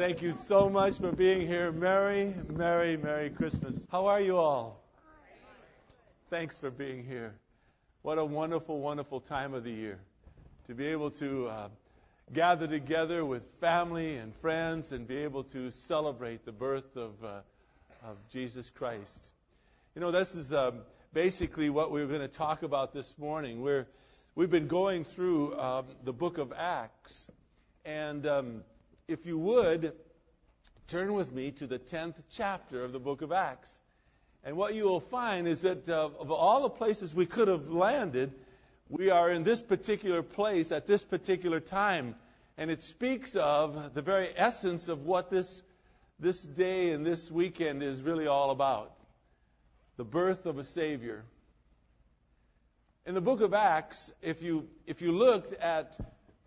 Thank you so much for being here. Merry, Merry, Merry Christmas. How are you all? Thanks for being here. What a wonderful, wonderful time of the year to be able to uh, gather together with family and friends and be able to celebrate the birth of, uh, of Jesus Christ. You know, this is um, basically what we're going to talk about this morning. We're, we've been going through um, the book of Acts. And um, if you would, turn with me to the 10th chapter of the book of Acts. And what you will find is that uh, of all the places we could have landed, we are in this particular place at this particular time. And it speaks of the very essence of what this, this day and this weekend is really all about the birth of a Savior. In the book of Acts, if you, if you looked at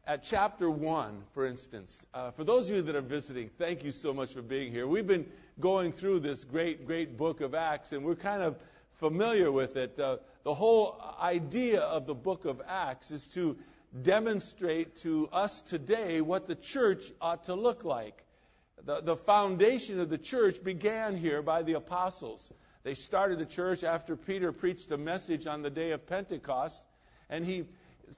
at chapter 1, for instance. Uh, for those of you that are visiting, thank you so much for being here. We've been going through this great, great book of Acts, and we're kind of familiar with it. Uh, the whole idea of the book of Acts is to demonstrate to us today what the church ought to look like. The, the foundation of the church began here by the apostles. They started the church after Peter preached a message on the day of Pentecost, and he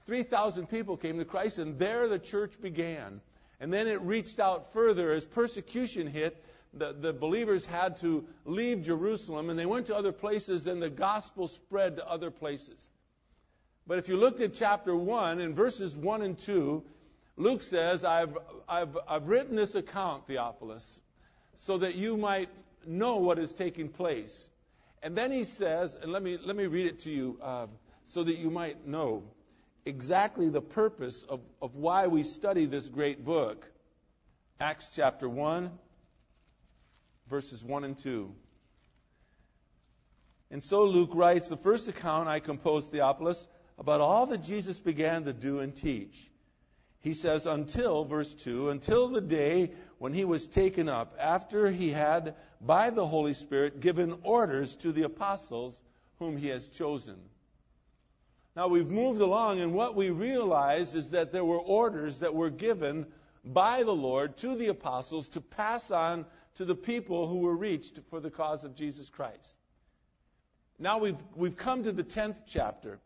3,000 people came to Christ, and there the church began. And then it reached out further as persecution hit. The, the believers had to leave Jerusalem, and they went to other places, and the gospel spread to other places. But if you looked at chapter 1, in verses 1 and 2, Luke says, I've, I've, I've written this account, Theophilus, so that you might know what is taking place. And then he says, and let me, let me read it to you uh, so that you might know exactly the purpose of, of why we study this great book. Acts chapter 1, verses 1 and 2. And so Luke writes the first account I composed, Theophilus, about all that Jesus began to do and teach. He says, until, verse 2, until the day when he was taken up, after he had, by the Holy Spirit, given orders to the apostles whom he has chosen. Now we've moved along, and what we realize is that there were orders that were given by the Lord to the apostles to pass on to the people who were reached for the cause of Jesus Christ. Now we've, we've come to the 10th chapter.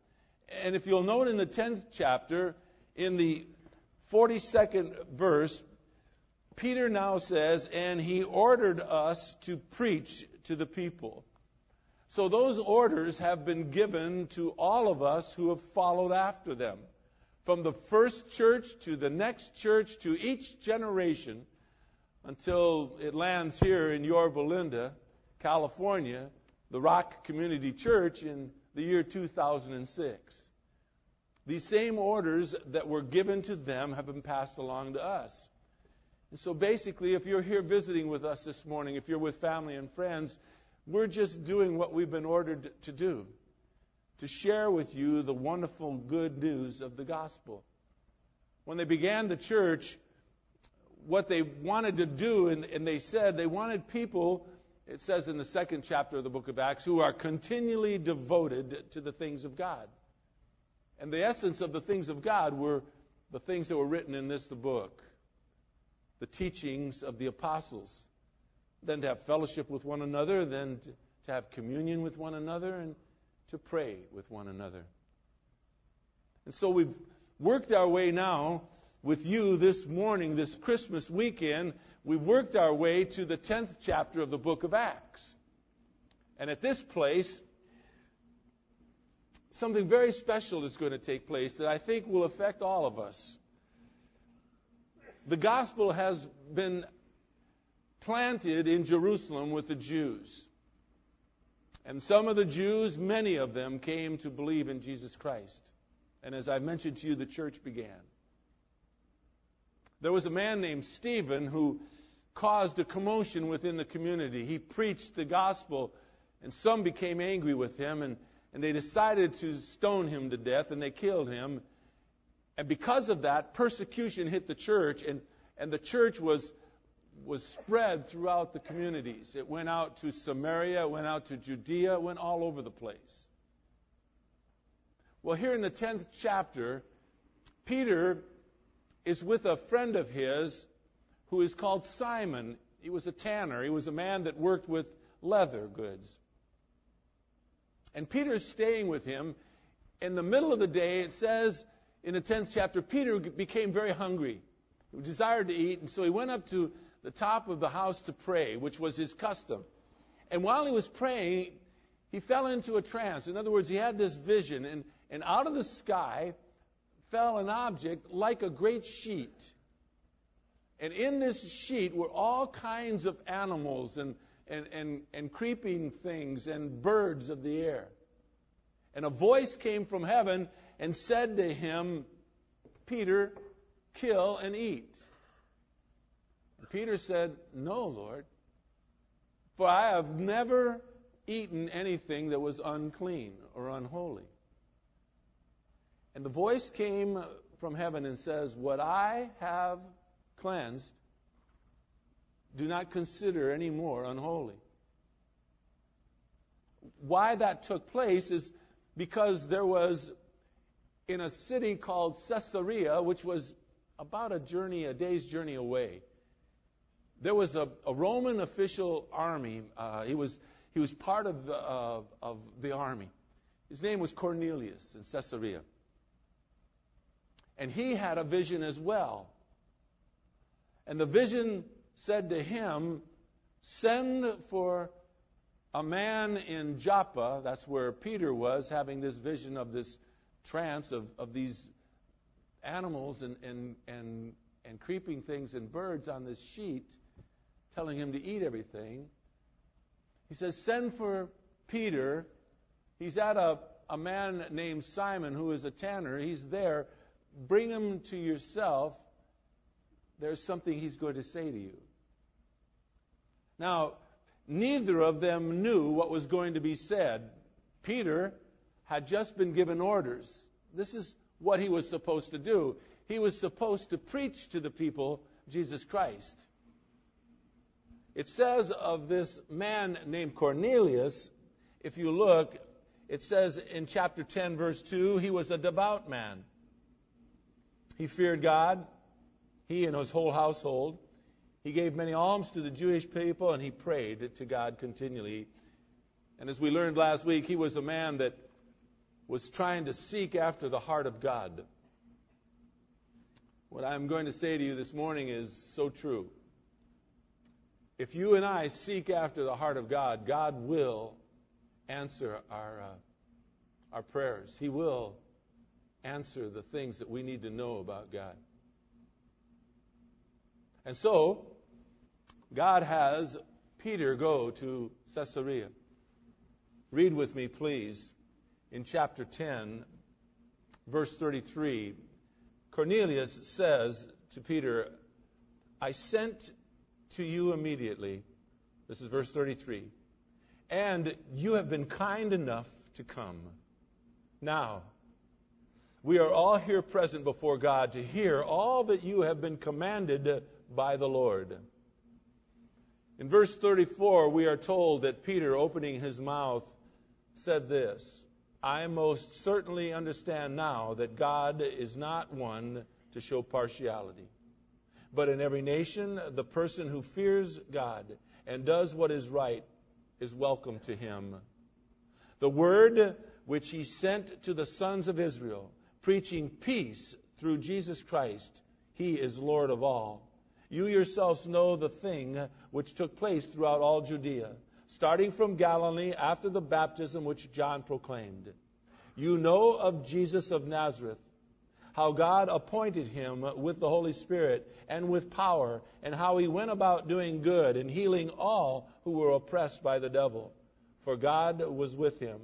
And if you'll note in the 10th chapter, in the 42nd verse, Peter now says, And he ordered us to preach to the people. So those orders have been given to all of us who have followed after them. From the first church to the next church to each generation until it lands here in Yorba Linda, California, the Rock Community Church in the year 2006. These same orders that were given to them have been passed along to us. And so basically, if you're here visiting with us this morning, if you're with family and friends, we're just doing what we've been ordered to do to share with you the wonderful good news of the gospel. When they began the church, what they wanted to do, and, and, they said they wanted people, it says in the second chapter of the book of Acts, who are continually devoted to the things of God. And the essence of the things of God were the things that were written in this book, the teachings of the apostles, then to have fellowship with one another, then to, to have communion with one another, and to pray with one another. And so we've worked our way now with you this morning, this Christmas weekend. We've worked our way to the 10th chapter of the book of Acts. And at this place, something very special is going to take place that I think will affect all of us. The gospel has been planted in Jerusalem with the Jews. And some of the Jews, many of them, came to believe in Jesus Christ. And as I mentioned to you, the church began. There was a man named Stephen who caused a commotion within the community. He preached the gospel, and some became angry with him, and, and they decided to stone him to death, and they killed him. And because of that, persecution hit the church, and, and the church was was spread throughout the communities. It went out to Samaria, it went out to Judea, it went all over the place. Well, here in the 10th chapter, Peter is with a friend of his who is called Simon. He was a tanner, he was a man that worked with leather goods. And Peter's staying with him. In the middle of the day, it says in the 10th chapter, Peter became very hungry. He desired to eat, and so he went up to the top of the house to pray, which was his custom. And while he was praying, he fell into a trance. In other words, he had this vision, and, and out of the sky fell an object like a great sheet. And in this sheet were all kinds of animals and, and, and, and creeping things and birds of the air. And a voice came from heaven and said to him, Peter, kill and eat. Peter said, No, Lord, for I have never eaten anything that was unclean or unholy. And the voice came from heaven and says, What I have cleansed, do not consider any more unholy. Why that took place is because there was in a city called Caesarea, which was about a journey, a day's journey away. There was a, a Roman official army. Uh, he was he was part of the uh, of the army. His name was Cornelius in Caesarea, and he had a vision as well. And the vision said to him, Send for a man in Joppa, that's where Peter was, having this vision of this trance of, of these animals and, and, and, and creeping things and birds on this sheet, telling him to eat everything. He says, Send for Peter. He's at a, a man named Simon who is a tanner. He's there. Bring him to yourself there's something he's going to say to you. Now, neither of them knew what was going to be said. Peter had just been given orders. This is what he was supposed to do. He was supposed to preach to the people Jesus Christ. It says of this man named Cornelius, if you look, it says in chapter 10, verse 2, he was a devout man. He feared God he and his whole household. He gave many alms to the Jewish people and he prayed to God continually. And as we learned last week, he was a man that was trying to seek after the heart of God. What I'm going to say to you this morning is so true. If you and I seek after the heart of God, God will answer our, uh, our prayers. He will answer the things that we need to know about God. And so, God has Peter go to Caesarea. Read with me, please, in chapter 10, verse 33. Cornelius says to Peter, I sent to you immediately. This is verse 33. And you have been kind enough to come. Now, we are all here present before God to hear all that you have been commanded by the Lord. In verse 34, we are told that Peter, opening his mouth, said this I most certainly understand now that God is not one to show partiality. But in every nation, the person who fears God and does what is right is welcome to him. The word which he sent to the sons of Israel, preaching peace through Jesus Christ, he is Lord of all. You yourselves know the thing which took place throughout all Judea, starting from Galilee after the baptism which John proclaimed. You know of Jesus of Nazareth, how God appointed him with the Holy Spirit and with power, and how he went about doing good and healing all who were oppressed by the devil, for God was with him.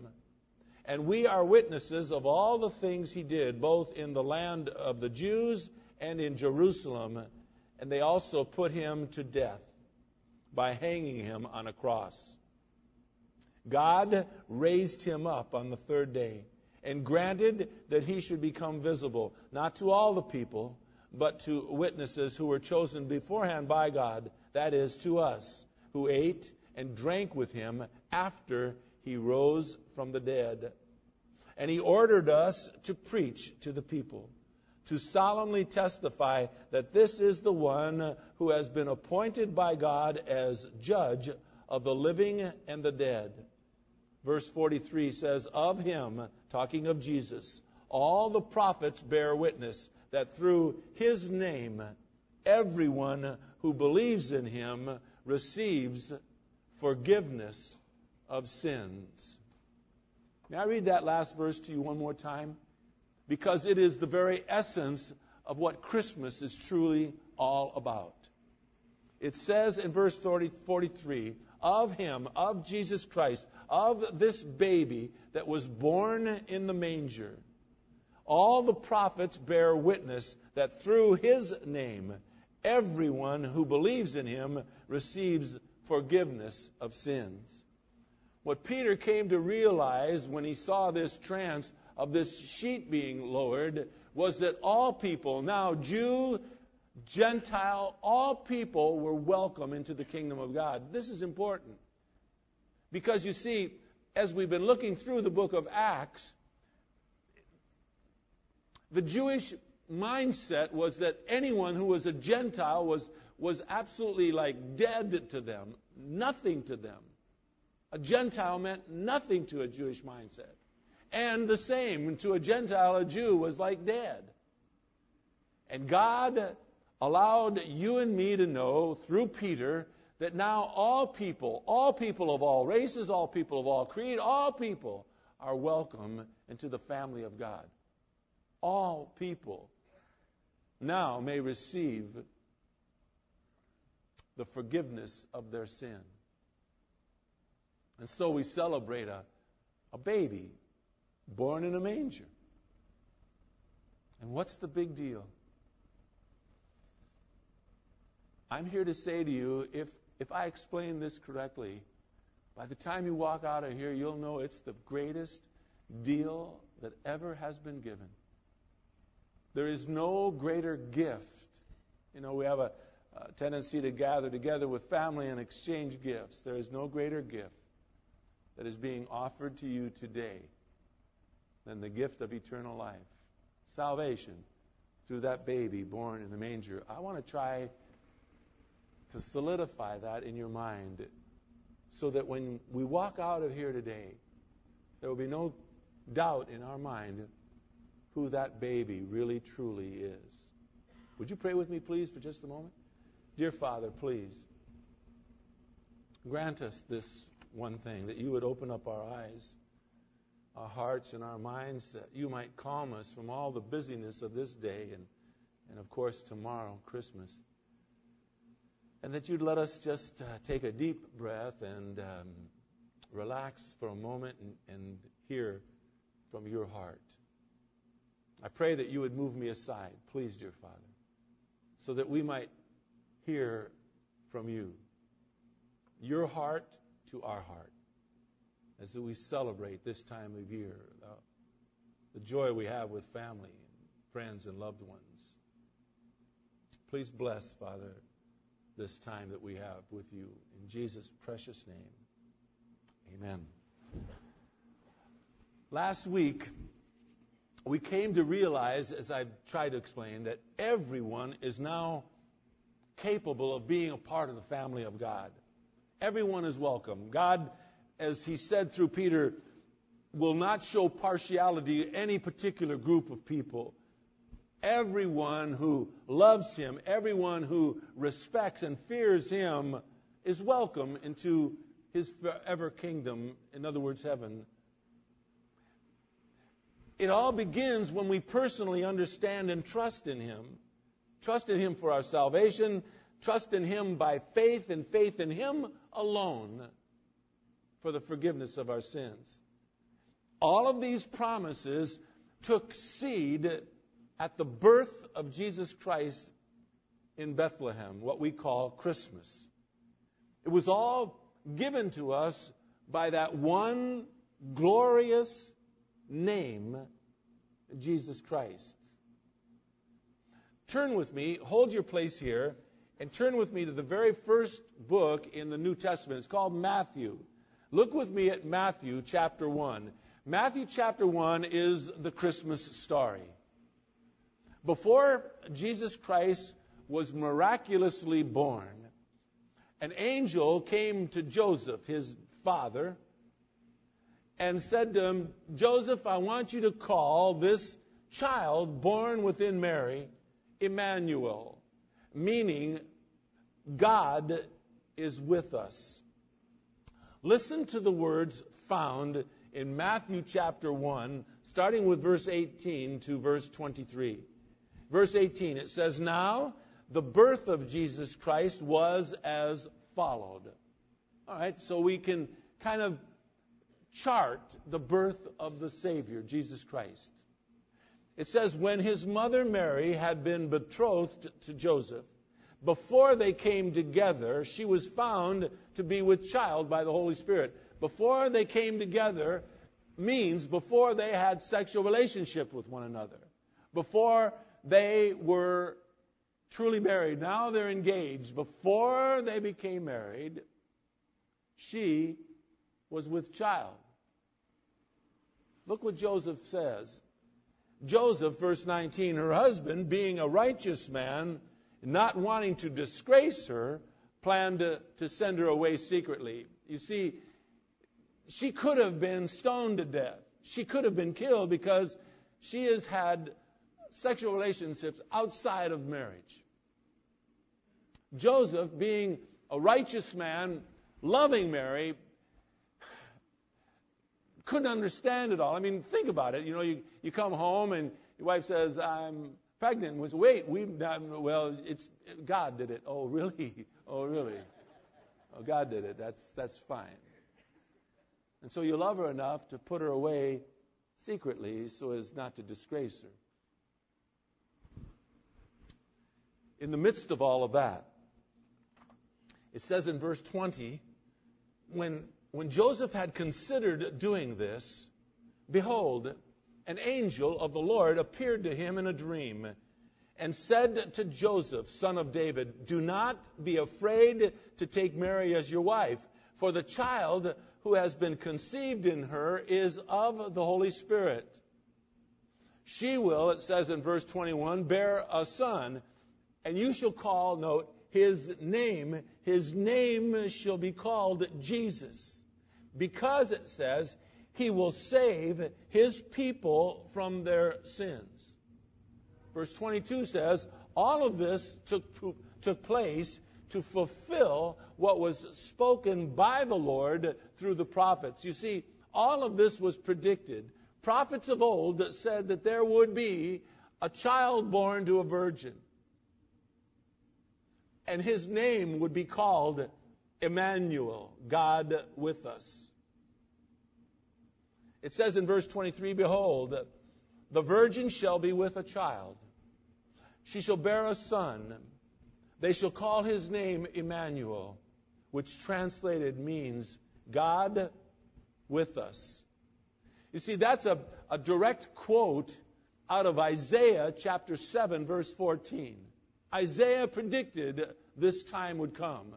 And we are witnesses of all the things he did, both in the land of the Jews and in Jerusalem and they also put him to death by hanging him on a cross. God raised him up on the third day and granted that he should become visible, not to all the people, but to witnesses who were chosen beforehand by God, that is, to us, who ate and drank with him after he rose from the dead. And he ordered us to preach to the people to solemnly testify that this is the one who has been appointed by God as judge of the living and the dead. Verse 43 says, Of him, talking of Jesus, all the prophets bear witness that through his name everyone who believes in him receives forgiveness of sins. May I read that last verse to you one more time? Because it is the very essence of what Christmas is truly all about. It says in verse 40, 43 of him, of Jesus Christ, of this baby that was born in the manger. All the prophets bear witness that through his name, everyone who believes in him receives forgiveness of sins. What Peter came to realize when he saw this trance of this sheet being lowered was that all people, now Jew, Gentile, all people were welcome into the kingdom of God. This is important. Because you see, as we've been looking through the book of Acts, the Jewish mindset was that anyone who was a Gentile was, was absolutely like dead to them, nothing to them. A Gentile meant nothing to a Jewish mindset. And the same to a Gentile, a Jew was like dead. And God allowed you and me to know through Peter that now all people, all people of all races, all people of all creed, all people are welcome into the family of God. All people now may receive the forgiveness of their sin. And so we celebrate a, a baby born in a manger. And what's the big deal? I'm here to say to you if, if I explain this correctly, by the time you walk out of here, you'll know it's the greatest deal that ever has been given. There is no greater gift. You know, we have a, a tendency to gather together with family and exchange gifts. There is no greater gift that is being offered to you today than the gift of eternal life, salvation through that baby born in the manger. I want to try to solidify that in your mind so that when we walk out of here today, there will be no doubt in our mind who that baby really truly is. Would you pray with me, please, for just a moment? Dear Father, please grant us this one thing, that you would open up our eyes, our hearts, and our minds, that you might calm us from all the busyness of this day and, and of course, tomorrow, Christmas. And that you'd let us just uh, take a deep breath and um, relax for a moment and, and hear from your heart. I pray that you would move me aside, please, dear Father, so that we might hear from you. Your heart to our heart as we celebrate this time of year, uh, the joy we have with family, friends, and loved ones. Please bless, Father, this time that we have with you. In Jesus' precious name, amen. Last week, we came to realize, as I've tried to explain, that everyone is now capable of being a part of the family of God. Everyone is welcome. God, as he said through Peter, will not show partiality to any particular group of people. Everyone who loves him, everyone who respects and fears him, is welcome into his forever kingdom, in other words, heaven. It all begins when we personally understand and trust in him. Trust in him for our salvation, trust in him by faith, and faith in him alone for the forgiveness of our sins. All of these promises took seed at the birth of Jesus Christ in Bethlehem, what we call Christmas. It was all given to us by that one glorious name, Jesus Christ. Turn with me, hold your place here, and turn with me to the very first book in the New Testament. It's called Matthew. Look with me at Matthew chapter 1. Matthew chapter 1 is the Christmas story. Before Jesus Christ was miraculously born, an angel came to Joseph, his father, and said to him, Joseph, I want you to call this child born within Mary Emmanuel, meaning God is with us. Listen to the words found in Matthew chapter 1, starting with verse 18 to verse 23. Verse 18, it says, Now the birth of Jesus Christ was as followed. All right, so we can kind of chart the birth of the Savior, Jesus Christ. It says, when his mother Mary had been betrothed to Joseph, before they came together, she was found to be with child by the Holy Spirit. Before they came together means before they had sexual relationship with one another. Before they were truly married. Now they're engaged. Before they became married, she was with child. Look what Joseph says. Joseph, verse 19, her husband, being a righteous man, not wanting to disgrace her, planned to, to send her away secretly. You see, she could have been stoned to death. She could have been killed because she has had sexual relationships outside of marriage. Joseph, being a righteous man, loving Mary, couldn't understand it all. I mean, think about it. You know, you, you come home and your wife says, I'm pregnant. Was wait, we've not, um, well, it's God did it. Oh, really? Oh, really? Oh, God did it. That's that's fine. And so you love her enough to put her away secretly so as not to disgrace her. In the midst of all of that, it says in verse 20, when, when Joseph had considered doing this, behold, an angel of the Lord appeared to him in a dream and said to Joseph, son of David, Do not be afraid to take Mary as your wife, for the child who has been conceived in her is of the Holy Spirit. She will, it says in verse 21, bear a son and you shall call, note, his name, his name shall be called Jesus. Because it says, he will save his people from their sins. Verse 22 says, all of this took, took place to fulfill what was spoken by the Lord through the prophets. You see, all of this was predicted. Prophets of old said that there would be a child born to a virgin and his name would be called Emmanuel, God with us. It says in verse 23 Behold, the virgin shall be with a child. She shall bear a son. They shall call his name Emmanuel, which translated means God with us. You see, that's a, a direct quote out of Isaiah chapter 7, verse 14. Isaiah predicted this time would come.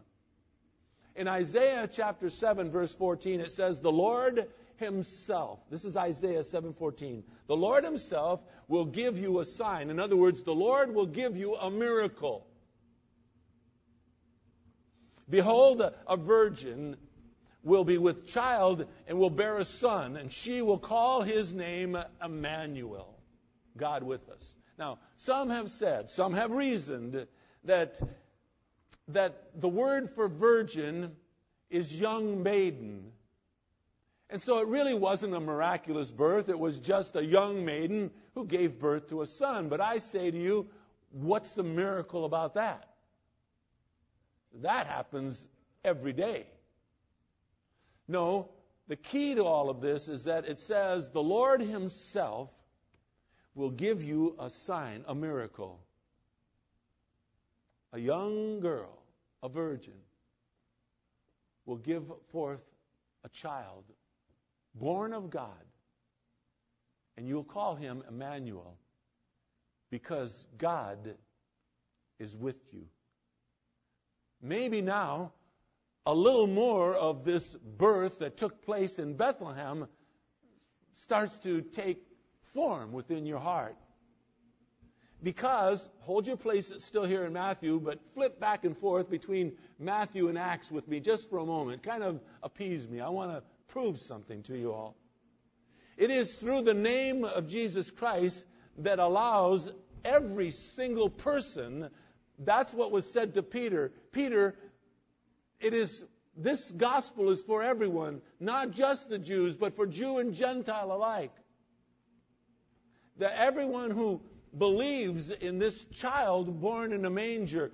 In Isaiah chapter 7 verse 14 it says the Lord himself. This is Isaiah 7:14. The Lord himself will give you a sign. In other words, the Lord will give you a miracle. Behold, a virgin will be with child and will bear a son, and she will call his name Emmanuel, God with us. Now, some have said, some have reasoned that, that the word for virgin is young maiden. And so it really wasn't a miraculous birth. It was just a young maiden who gave birth to a son. But I say to you, what's the miracle about that? That happens every day. No, the key to all of this is that it says the Lord Himself will give you a sign, a miracle. A young girl, a virgin, will give forth a child born of God, and you'll call him Emmanuel because God is with you. Maybe now, a little more of this birth that took place in Bethlehem starts to take form within your heart. Because, hold your place still here in Matthew, but flip back and forth between Matthew and Acts with me just for a moment. Kind of appease me. I want to prove something to you all. It is through the name of Jesus Christ that allows every single person. That's what was said to Peter. Peter, it is this gospel is for everyone, not just the Jews, but for Jew and Gentile alike. That everyone who believes in this child born in a manger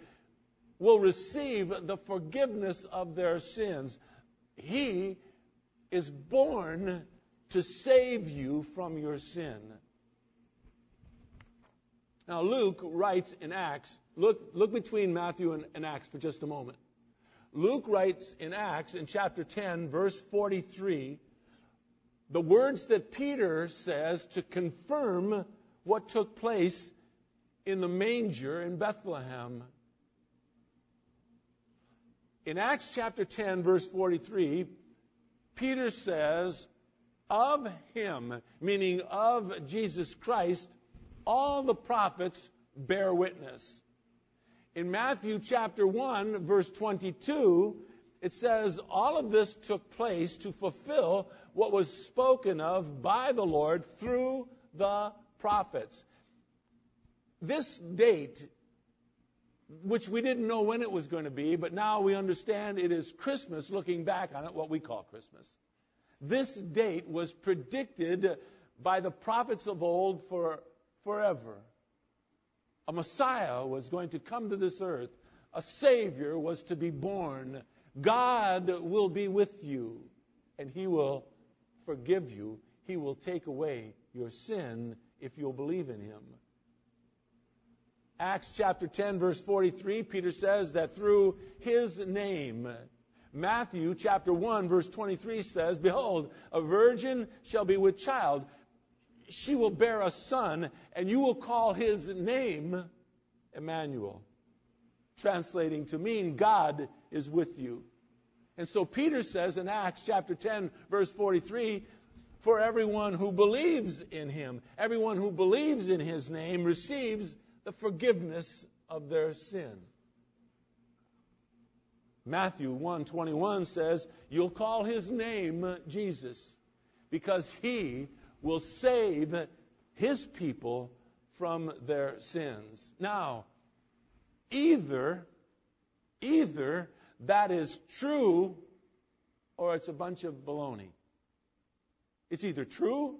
will receive the forgiveness of their sins. He is born to save you from your sin. Now, Luke writes in Acts, look, look between Matthew and, and Acts for just a moment. Luke writes in Acts in chapter 10, verse 43, the words that Peter says to confirm what took place in the manger in Bethlehem. In Acts chapter 10, verse 43, Peter says, Of him, meaning of Jesus Christ, all the prophets bear witness. In Matthew chapter 1, verse 22, it says, All of this took place to fulfill what was spoken of by the Lord through the prophets. This date, which we didn't know when it was going to be, but now we understand it is Christmas, looking back on it, what we call Christmas. This date was predicted by the prophets of old for forever. A Messiah was going to come to this earth. A Savior was to be born. God will be with you, and He will forgive you. He will take away your sin if you'll believe in Him. Acts chapter 10, verse 43, Peter says that through His name, Matthew chapter 1, verse 23 says, Behold, a virgin shall be with child she will bear a son, and you will call his name Emmanuel, translating to mean God is with you. And so Peter says in Acts chapter 10, verse 43, for everyone who believes in him, everyone who believes in his name receives the forgiveness of their sin. Matthew 1:21 says, "You'll call his name Jesus, because he will save his people from their sins. Now, either either that is true or it's a bunch of baloney. It's either true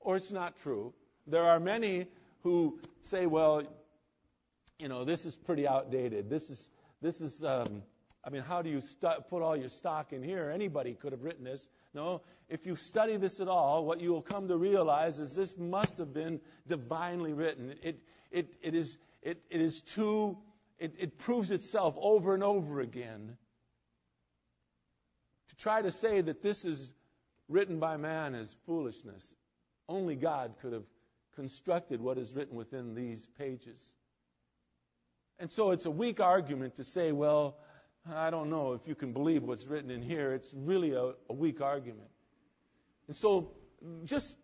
or it's not true. There are many who say, well, you know, this is pretty outdated. This is this is um, I mean, how do you put all your stock in here? Anybody could have written this. No, if you study this at all, what you will come to realize is this must have been divinely written. It, it, it, is, it, it is too, it, it proves itself over and over again. To try to say that this is written by man is foolishness. Only God could have constructed what is written within these pages. And so it's a weak argument to say, well, I don't know if you can believe what's written in here. It's really a, a weak argument. And so just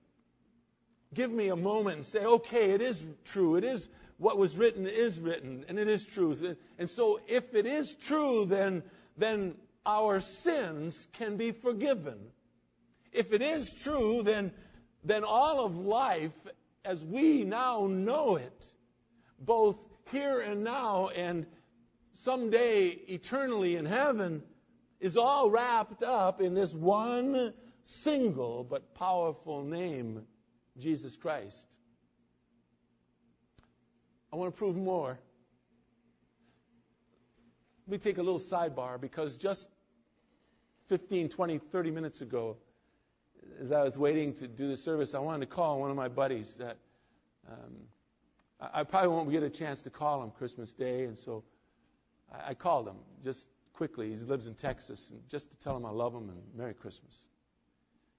give me a moment and say, okay, it is true. It is what was written is written, and it is true. And so if it is true, then, then our sins can be forgiven. If it is true, then, then all of life as we now know it, both here and now and someday eternally in heaven is all wrapped up in this one single but powerful name, Jesus Christ. I want to prove more. Let me take a little sidebar because just 15, 20, 30 minutes ago, as I was waiting to do the service, I wanted to call one of my buddies that um, I probably won't get a chance to call him Christmas Day, and so I, I called him just quickly. He lives in Texas, and just to tell him I love him and Merry Christmas.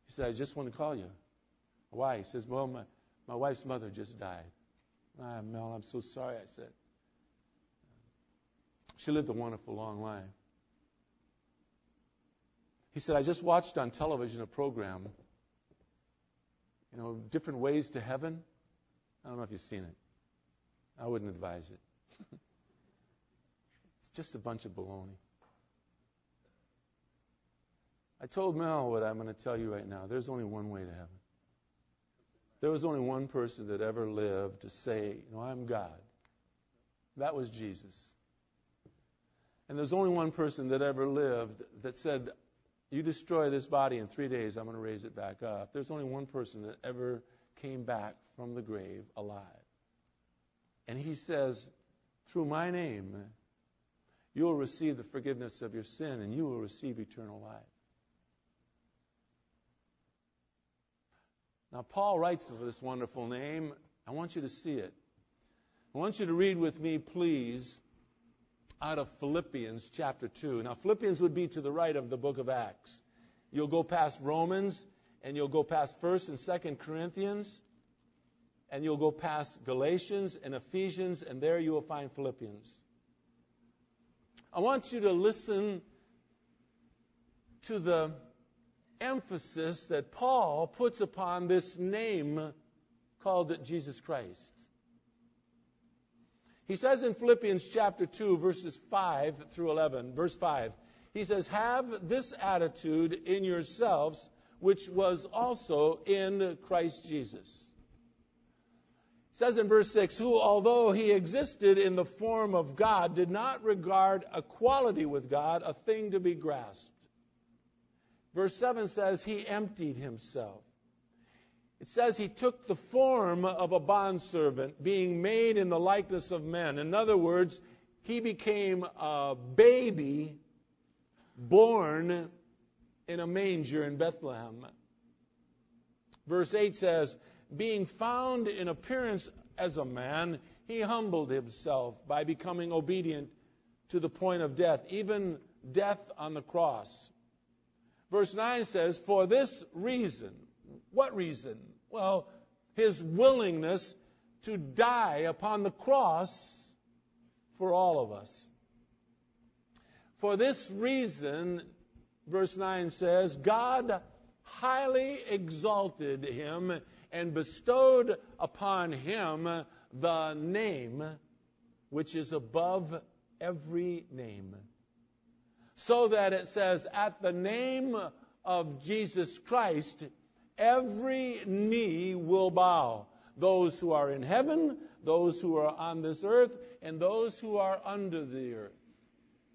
He said, I just want to call you. Why? He says, Well, my, my wife's mother just died. Ah, Mel, I'm so sorry, I said. She lived a wonderful, long life. He said, I just watched on television a program, you know, different ways to heaven. I don't know if you've seen it. I wouldn't advise it. it's just a bunch of baloney. I told Mel what I'm going to tell you right now. There's only one way to heaven. There was only one person that ever lived to say, know, I'm God. That was Jesus. And there's only one person that ever lived that said, You destroy this body in three days, I'm going to raise it back up. There's only one person that ever came back from the grave alive. And he says, Through my name, you will receive the forgiveness of your sin and you will receive eternal life. Now, Paul writes this wonderful name. I want you to see it. I want you to read with me, please, out of Philippians chapter 2. Now, Philippians would be to the right of the book of Acts. You'll go past Romans, and you'll go past 1st and 2nd Corinthians, and you'll go past Galatians and Ephesians, and there you will find Philippians. I want you to listen to the emphasis that Paul puts upon this name called Jesus Christ. He says in Philippians chapter 2, verses 5 through 11, verse 5, he says, Have this attitude in yourselves, which was also in Christ Jesus. He says in verse 6, Who, although he existed in the form of God, did not regard equality with God a thing to be grasped Verse 7 says, He emptied himself. It says he took the form of a bondservant, being made in the likeness of men. In other words, he became a baby born in a manger in Bethlehem. Verse 8 says, Being found in appearance as a man, he humbled himself by becoming obedient to the point of death, even death on the cross. Verse 9 says, For this reason. What reason? Well, his willingness to die upon the cross for all of us. For this reason, verse 9 says, God highly exalted him and bestowed upon him the name which is above every name so that it says, At the name of Jesus Christ, every knee will bow. Those who are in heaven, those who are on this earth, and those who are under the earth.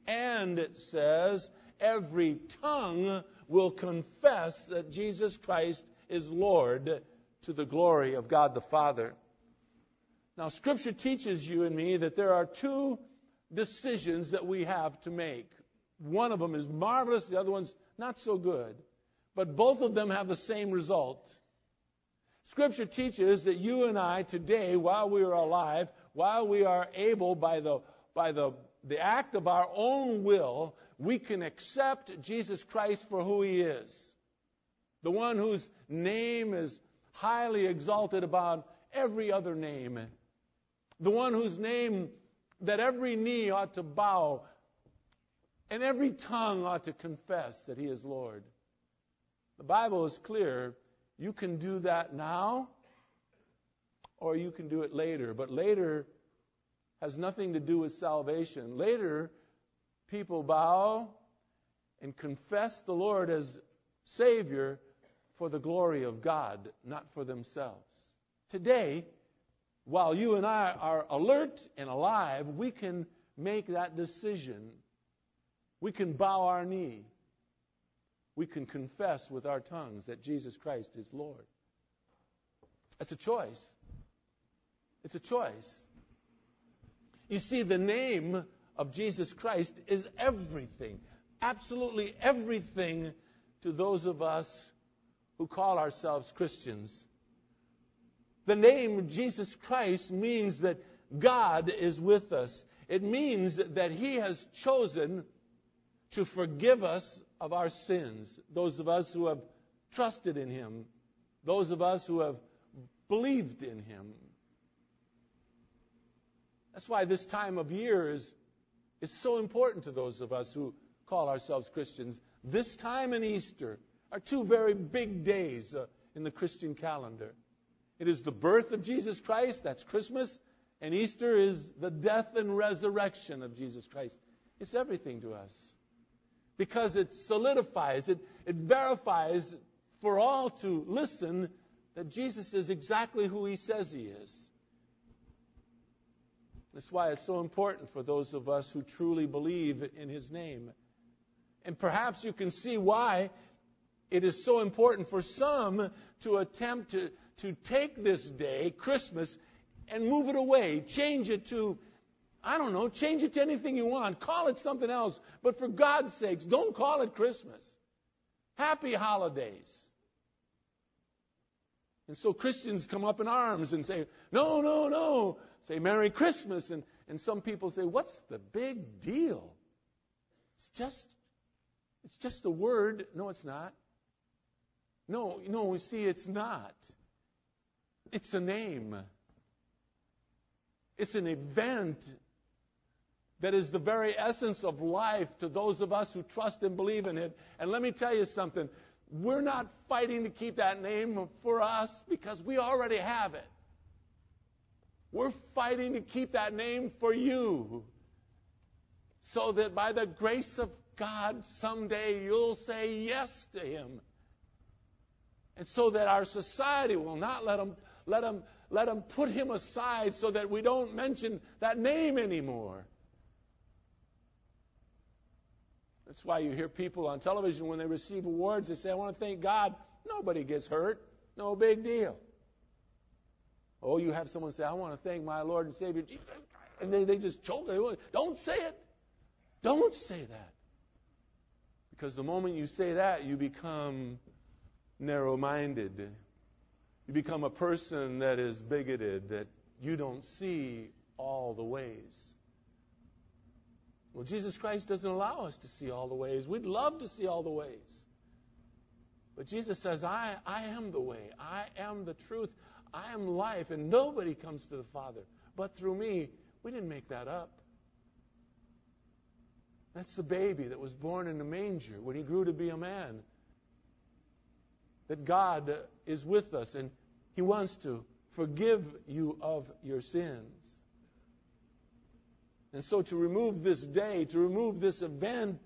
And it says, every tongue will confess that Jesus Christ is Lord to the glory of God the Father. Now, Scripture teaches you and me that there are two decisions that we have to make. One of them is marvelous, the other one's not so good. But both of them have the same result. Scripture teaches that you and I today, while we are alive, while we are able by the, by the, the act of our own will, we can accept Jesus Christ for who he is. The one whose name is highly exalted above every other name. The one whose name that every knee ought to bow and every tongue ought to confess that He is Lord. The Bible is clear. You can do that now, or you can do it later. But later has nothing to do with salvation. Later, people bow and confess the Lord as Savior for the glory of God, not for themselves. Today, while you and I are alert and alive, we can make that decision we can bow our knee. We can confess with our tongues that Jesus Christ is Lord. It's a choice. It's a choice. You see, the name of Jesus Christ is everything, absolutely everything to those of us who call ourselves Christians. The name Jesus Christ means that God is with us. It means that He has chosen to forgive us of our sins, those of us who have trusted in Him, those of us who have believed in Him. That's why this time of year is, is so important to those of us who call ourselves Christians. This time and Easter are two very big days uh, in the Christian calendar. It is the birth of Jesus Christ, that's Christmas, And Easter is the death and resurrection of Jesus Christ. It's everything to us. Because it solidifies, it, it verifies for all to listen that Jesus is exactly who he says he is. That's why it's so important for those of us who truly believe in his name. And perhaps you can see why it is so important for some to attempt to, to take this day, Christmas, and move it away, change it to, I don't know, change it to anything you want, call it something else. But for God's sakes, don't call it Christmas. Happy holidays. And so Christians come up in arms and say, no, no, no. Say Merry Christmas. And, and some people say, what's the big deal? It's just, it's just a word. No, it's not. No, no, you see, it's not. It's a name. It's an event that is the very essence of life to those of us who trust and believe in it. And let me tell you something. We're not fighting to keep that name for us because we already have it. We're fighting to keep that name for you so that by the grace of God, someday you'll say yes to Him. And so that our society will not let Him, let them, let them put Him aside so that we don't mention that name anymore. That's why you hear people on television when they receive awards, they say, I want to thank God. Nobody gets hurt. No big deal. Oh, you have someone say, I want to thank my Lord and Savior Jesus. And they, they just choke. Don't say it. Don't say that. Because the moment you say that, you become narrow minded. You become a person that is bigoted, that you don't see all the ways. Well, Jesus Christ doesn't allow us to see all the ways. We'd love to see all the ways. But Jesus says, I, I am the way. I am the truth. I am life. And nobody comes to the Father but through me. We didn't make that up. That's the baby that was born in the manger when he grew to be a man. That God is with us and he wants to forgive you of your sins. And so to remove this day, to remove this event,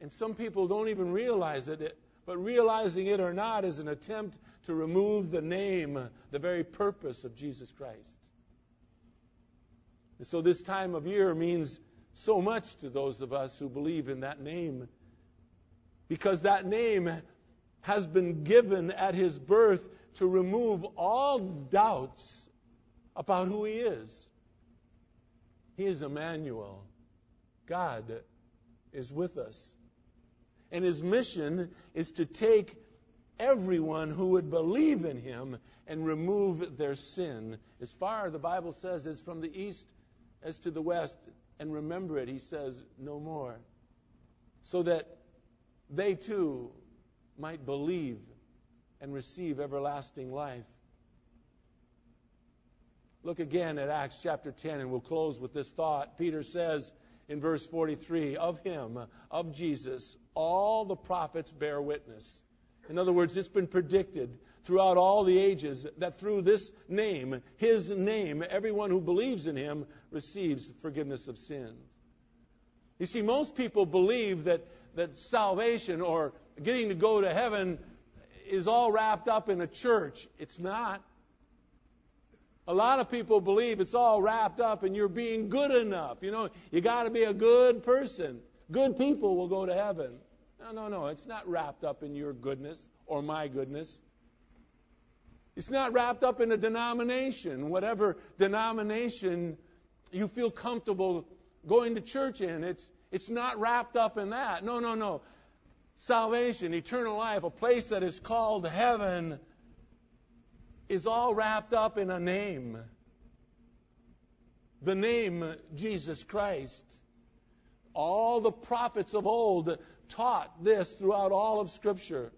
and some people don't even realize it, but realizing it or not is an attempt to remove the name, the very purpose of Jesus Christ. And so this time of year means so much to those of us who believe in that name. Because that name has been given at his birth to remove all doubts about who he is. He is Emmanuel. God is with us. And his mission is to take everyone who would believe in him and remove their sin as far, the Bible says, as from the east as to the west. And remember it, he says, no more. So that they too might believe and receive everlasting life. Look again at Acts chapter 10, and we'll close with this thought. Peter says in verse 43 Of him, of Jesus, all the prophets bear witness. In other words, it's been predicted throughout all the ages that through this name, his name, everyone who believes in him receives forgiveness of sins. You see, most people believe that, that salvation or getting to go to heaven is all wrapped up in a church. It's not. A lot of people believe it's all wrapped up in you're being good enough. You know, you got to be a good person. Good people will go to heaven. No, no, no. It's not wrapped up in your goodness or my goodness. It's not wrapped up in a denomination, whatever denomination you feel comfortable going to church in. It's, it's not wrapped up in that. No, no, no. Salvation, eternal life, a place that is called heaven is all wrapped up in a name. The name Jesus Christ. All the prophets of old taught this throughout all of Scripture.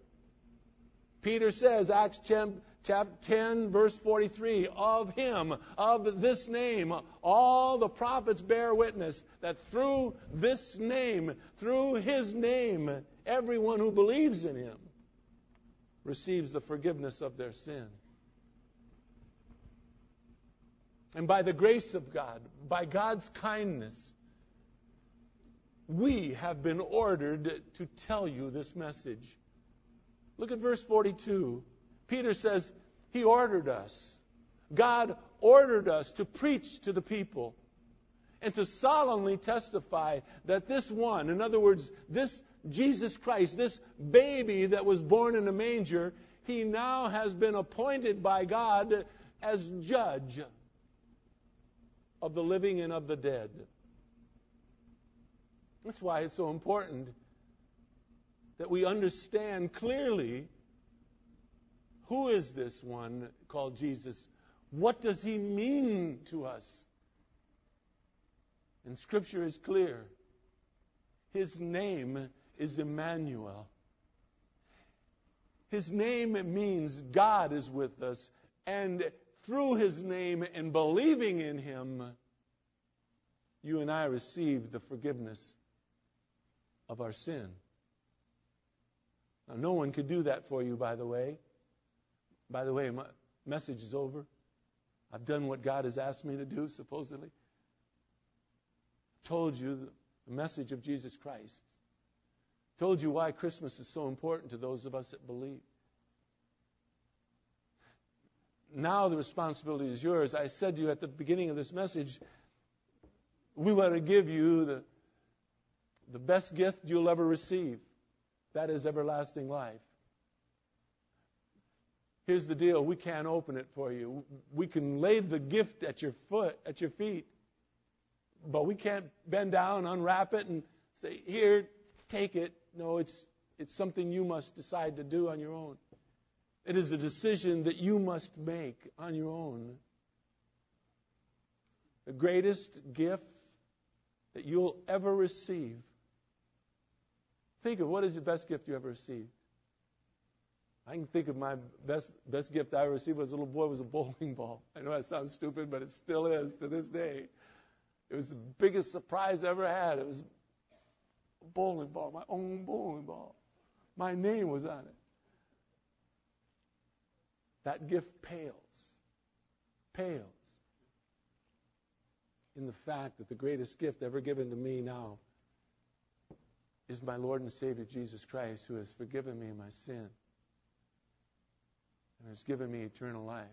Peter says, Acts 10, chapter 10, verse 43, of him, of this name, all the prophets bear witness that through this name, through his name, everyone who believes in him receives the forgiveness of their sin. And by the grace of God, by God's kindness, we have been ordered to tell you this message. Look at verse 42. Peter says, He ordered us. God ordered us to preach to the people and to solemnly testify that this one, in other words, this Jesus Christ, this baby that was born in a manger, he now has been appointed by God as judge of the living and of the dead. That's why it's so important that we understand clearly who is this one called Jesus? What does he mean to us? And Scripture is clear. His name is Emmanuel. His name means God is with us, and through his name and believing in him, you and I receive the forgiveness of our sin. Now, no one could do that for you, by the way. By the way, my message is over. I've done what God has asked me to do, supposedly. Told you the message of Jesus Christ. Told you why Christmas is so important to those of us that believe. Now the responsibility is yours. I said to you at the beginning of this message, we want to give you the, the best gift you'll ever receive. That is everlasting life. Here's the deal we can't open it for you. We can lay the gift at your foot, at your feet, but we can't bend down, unwrap it, and say, Here, take it. No, it's, it's something you must decide to do on your own. It is a decision that you must make on your own. The greatest gift that you'll ever receive. Think of what is the best gift you ever received. I can think of my best best gift I received as a little boy was a bowling ball. I know that sounds stupid, but it still is to this day. It was the biggest surprise I ever had. It was a bowling ball, my own bowling ball. My name was on it. That gift pales, pales in the fact that the greatest gift ever given to me now is my Lord and Savior Jesus Christ, who has forgiven me my sin and has given me eternal life.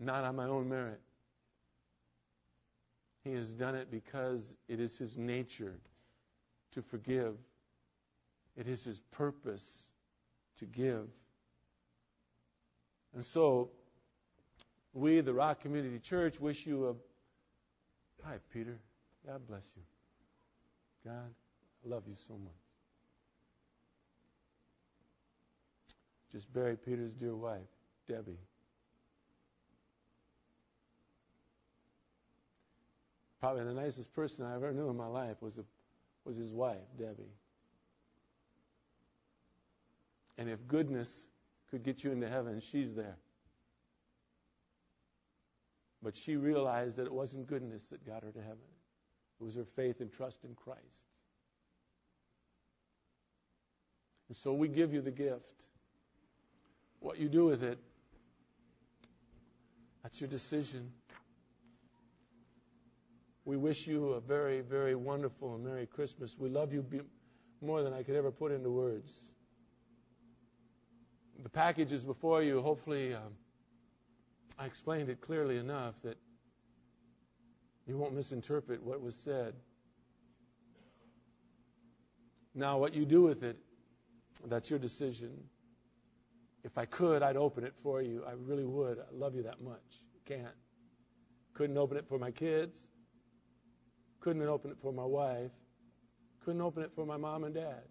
Not on my own merit. He has done it because it is His nature to forgive. It is His purpose to give. And so, we, the Rock Community Church, wish you a. Hi, Peter. God bless you. God, I love you so much. Just buried Peter's dear wife, Debbie. Probably the nicest person I ever knew in my life was, a, was his wife, Debbie. And if goodness could get you into heaven, she's there. But she realized that it wasn't goodness that got her to heaven. It was her faith and trust in Christ. And so we give you the gift. What you do with it, that's your decision. We wish you a very, very wonderful and Merry Christmas. We love you more than I could ever put into words. The package is before you. Hopefully, um, I explained it clearly enough that you won't misinterpret what was said. Now, what you do with it, that's your decision. If I could, I'd open it for you. I really would. I love you that much. Can't. Couldn't open it for my kids. Couldn't open it for my wife. Couldn't open it for my mom and dad.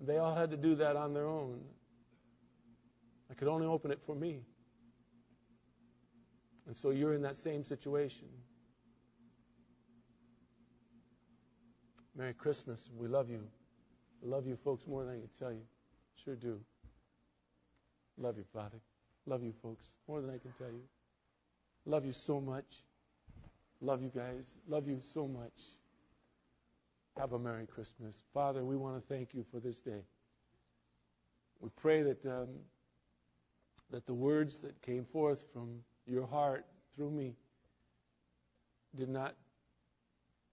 They all had to do that on their own. I could only open it for me. And so you're in that same situation. Merry Christmas. We love you. I love you folks more than I can tell you. Sure do. Love you, Father. Love you, folks, more than I can tell you. Love you so much. Love you guys. Love you so much. Have a Merry Christmas. Father, we want to thank you for this day. We pray that, um, that the words that came forth from your heart through me did not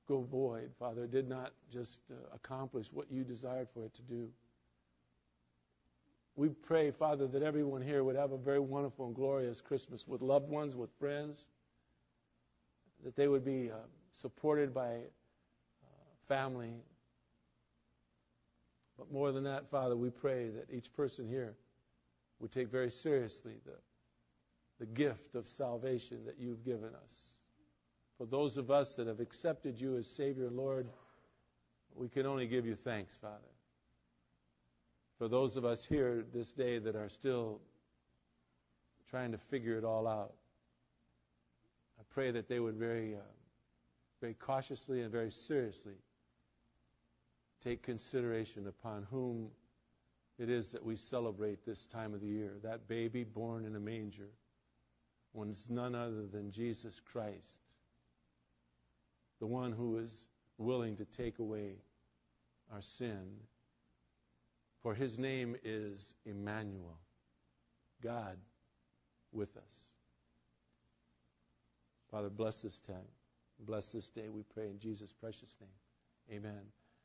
go void, Father, did not just uh, accomplish what you desired for it to do. We pray, Father, that everyone here would have a very wonderful and glorious Christmas with loved ones, with friends, that they would be uh, supported by family. But more than that, Father, we pray that each person here would take very seriously the, the gift of salvation that you've given us. For those of us that have accepted you as Savior and Lord, we can only give you thanks, Father. For those of us here this day that are still trying to figure it all out, I pray that they would very, uh, very cautiously and very seriously take consideration upon whom it is that we celebrate this time of the year. That baby born in a manger was none other than Jesus Christ, the one who is willing to take away our sin. For his name is Emmanuel, God with us. Father, bless this time. Bless this day, we pray in Jesus' precious name. Amen.